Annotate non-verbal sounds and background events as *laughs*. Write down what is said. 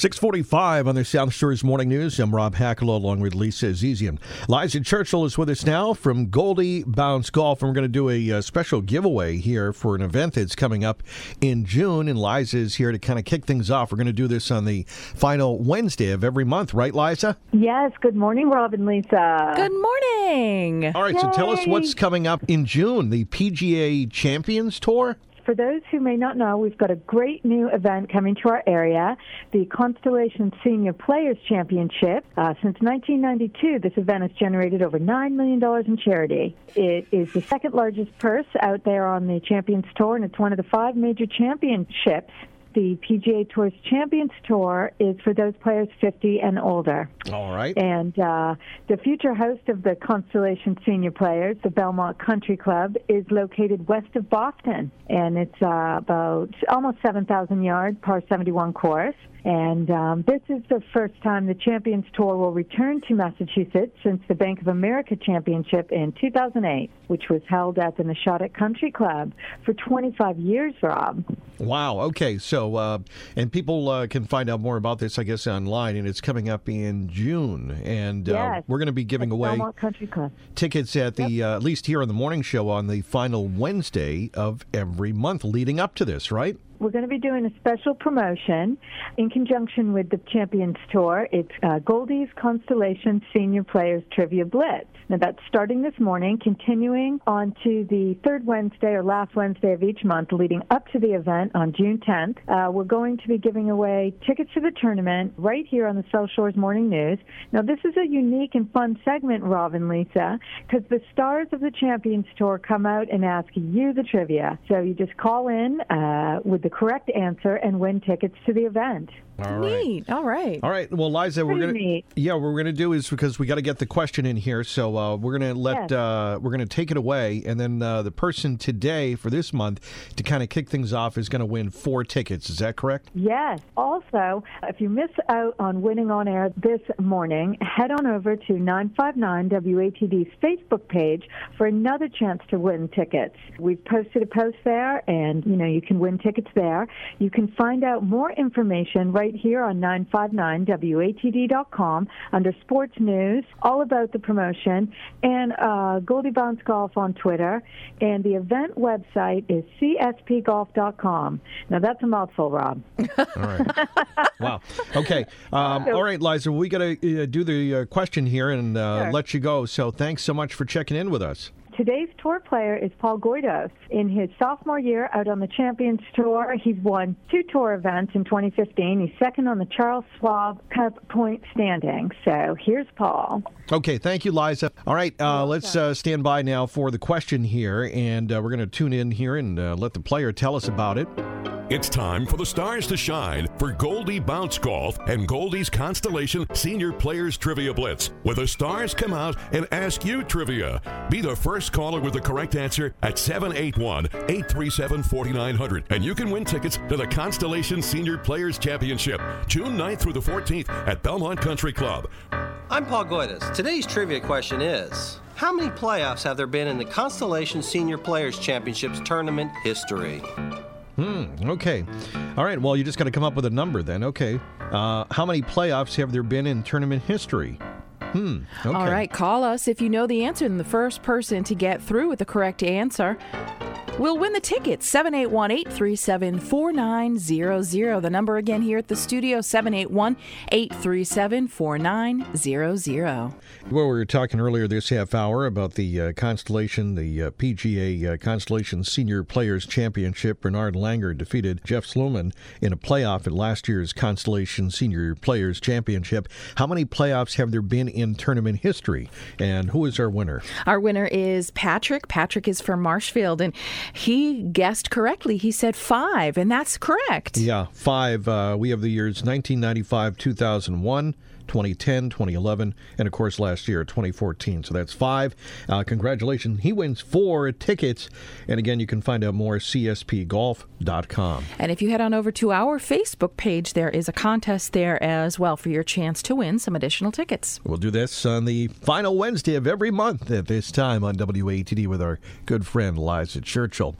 645 on the South Shores Morning News. I'm Rob Hacklow along with Lisa Azizian. Liza Churchill is with us now from Goldie Bounce Golf, and we're going to do a, uh, special giveaway here for an event that's coming up in June. And Liza is here to kind of kick things off. We're going to do this on the final Wednesday of every month, right, Liza? Yes. Good morning, Rob and Lisa. Good morning. All right, Yay. so tell us what's coming up in June the PGA Champions Tour? For those who may not know, we've got a great new event coming to our area, the Constellation Senior Players Championship. Uh, since 1992, this event has generated over $9 million in charity. It is the second largest purse out there on the Champions Tour, and it's one of the five major championships the PGA Tour's Champions Tour is for those players 50 and older. All right. And uh, the future host of the Constellation Senior Players, the Belmont Country Club, is located west of Boston, and it's uh, about almost 7,000 yards, par 71 course. And um, this is the first time the Champions Tour will return to Massachusetts since the Bank of America Championship in 2008, which was held at the Nashawtuc Country Club for 25 years, Rob. Wow. Okay. So, uh, and people uh, can find out more about this, I guess, online, and it's coming up in June. And uh, yes. we're going to be giving away Belmont Country Club. tickets at the, yep. Uh, at least here on the morning show on the final Wednesday of every month leading up to this, right? We're going to be doing a special promotion in conjunction with the Champions Tour. It's uh, Goldie's Constellation Senior Players Trivia Blitz. Now that's starting this morning, continuing on to the third Wednesday or last Wednesday of each month, leading up to the event on June 10th. Uh, we're going to be giving away tickets to the tournament right here on the South Shores Morning News. Now this is a unique and fun segment, Rob and Lisa, because the stars of the Champions Tour come out and ask you the trivia. So you just call in uh, with the the correct answer and win tickets to the event. All right. Neat. All right. All right. Well, Liza, Pretty we're gonna neat. yeah, what we're gonna do is because we got to get the question in here, so uh, we're gonna let yes. uh, we're gonna take it away, and then uh, the person today for this month to kind of kick things off is going to win four tickets. Is that correct? Yes. Also, if you miss out on winning on air this morning, head on over to 959 WATD's Facebook page for another chance to win tickets. We've posted a post there, and you know you can win tickets there. You can find out more information right here on 959WATD.com under sports news, all about the promotion, and uh, Goldie Bounce Golf on Twitter. And the event website is cspgolf.com. Now, that's a mouthful, Rob. all right. *laughs* wow. Okay. Um, all right, Liza, we got to uh, do the uh, question here and uh, sure. let you go. So thanks so much for checking in with us. Today's tour player is Paul Goydos. In his sophomore year out on the Champions Tour, he's won two tour events in 2015. He's second on the Charles Schwab Cup point standing. So here's Paul. Okay, thank you, Liza. All right, uh, let's uh, stand by now for the question here, and uh, we're going to tune in here and uh, let the player tell us about it. It's time for the stars to shine for Goldie Bounce Golf and Goldie's Constellation Senior Players Trivia Blitz, where the stars come out and ask you trivia. Be the first caller with the correct answer at 781 837 4900, and you can win tickets to the Constellation Senior Players Championship, June 9th through the 14th at Belmont Country Club. I'm Paul Goydos. Today's trivia question is How many playoffs have there been in the Constellation Senior Players Championships tournament history? Hmm. Okay. All right. Well, you just got to come up with a number then. Okay. Uh, how many playoffs have there been in tournament history? Hmm. Okay. All right. Call us if you know the answer. And the first person to get through with the correct answer will win the tickets 781 837 4900. The number again here at the studio 781 837 4900. Well, we were talking earlier this half hour about the uh, Constellation, the uh, PGA uh, Constellation Senior Players Championship. Bernard Langer defeated Jeff Sluman in a playoff at last year's Constellation Senior Players Championship. How many playoffs have there been in tournament history? And who is our winner? Our winner is Patrick. Patrick is from Marshfield, and he guessed correctly. He said five, and that's correct. Yeah, five. Uh, we have the years 1995, 2001. 2010, 2011, and of course last year, 2014. So that's five. Uh, congratulations. He wins four tickets. And again, you can find out more at cspgolf.com. And if you head on over to our Facebook page, there is a contest there as well for your chance to win some additional tickets. We'll do this on the final Wednesday of every month at this time on WATD with our good friend Liza Churchill.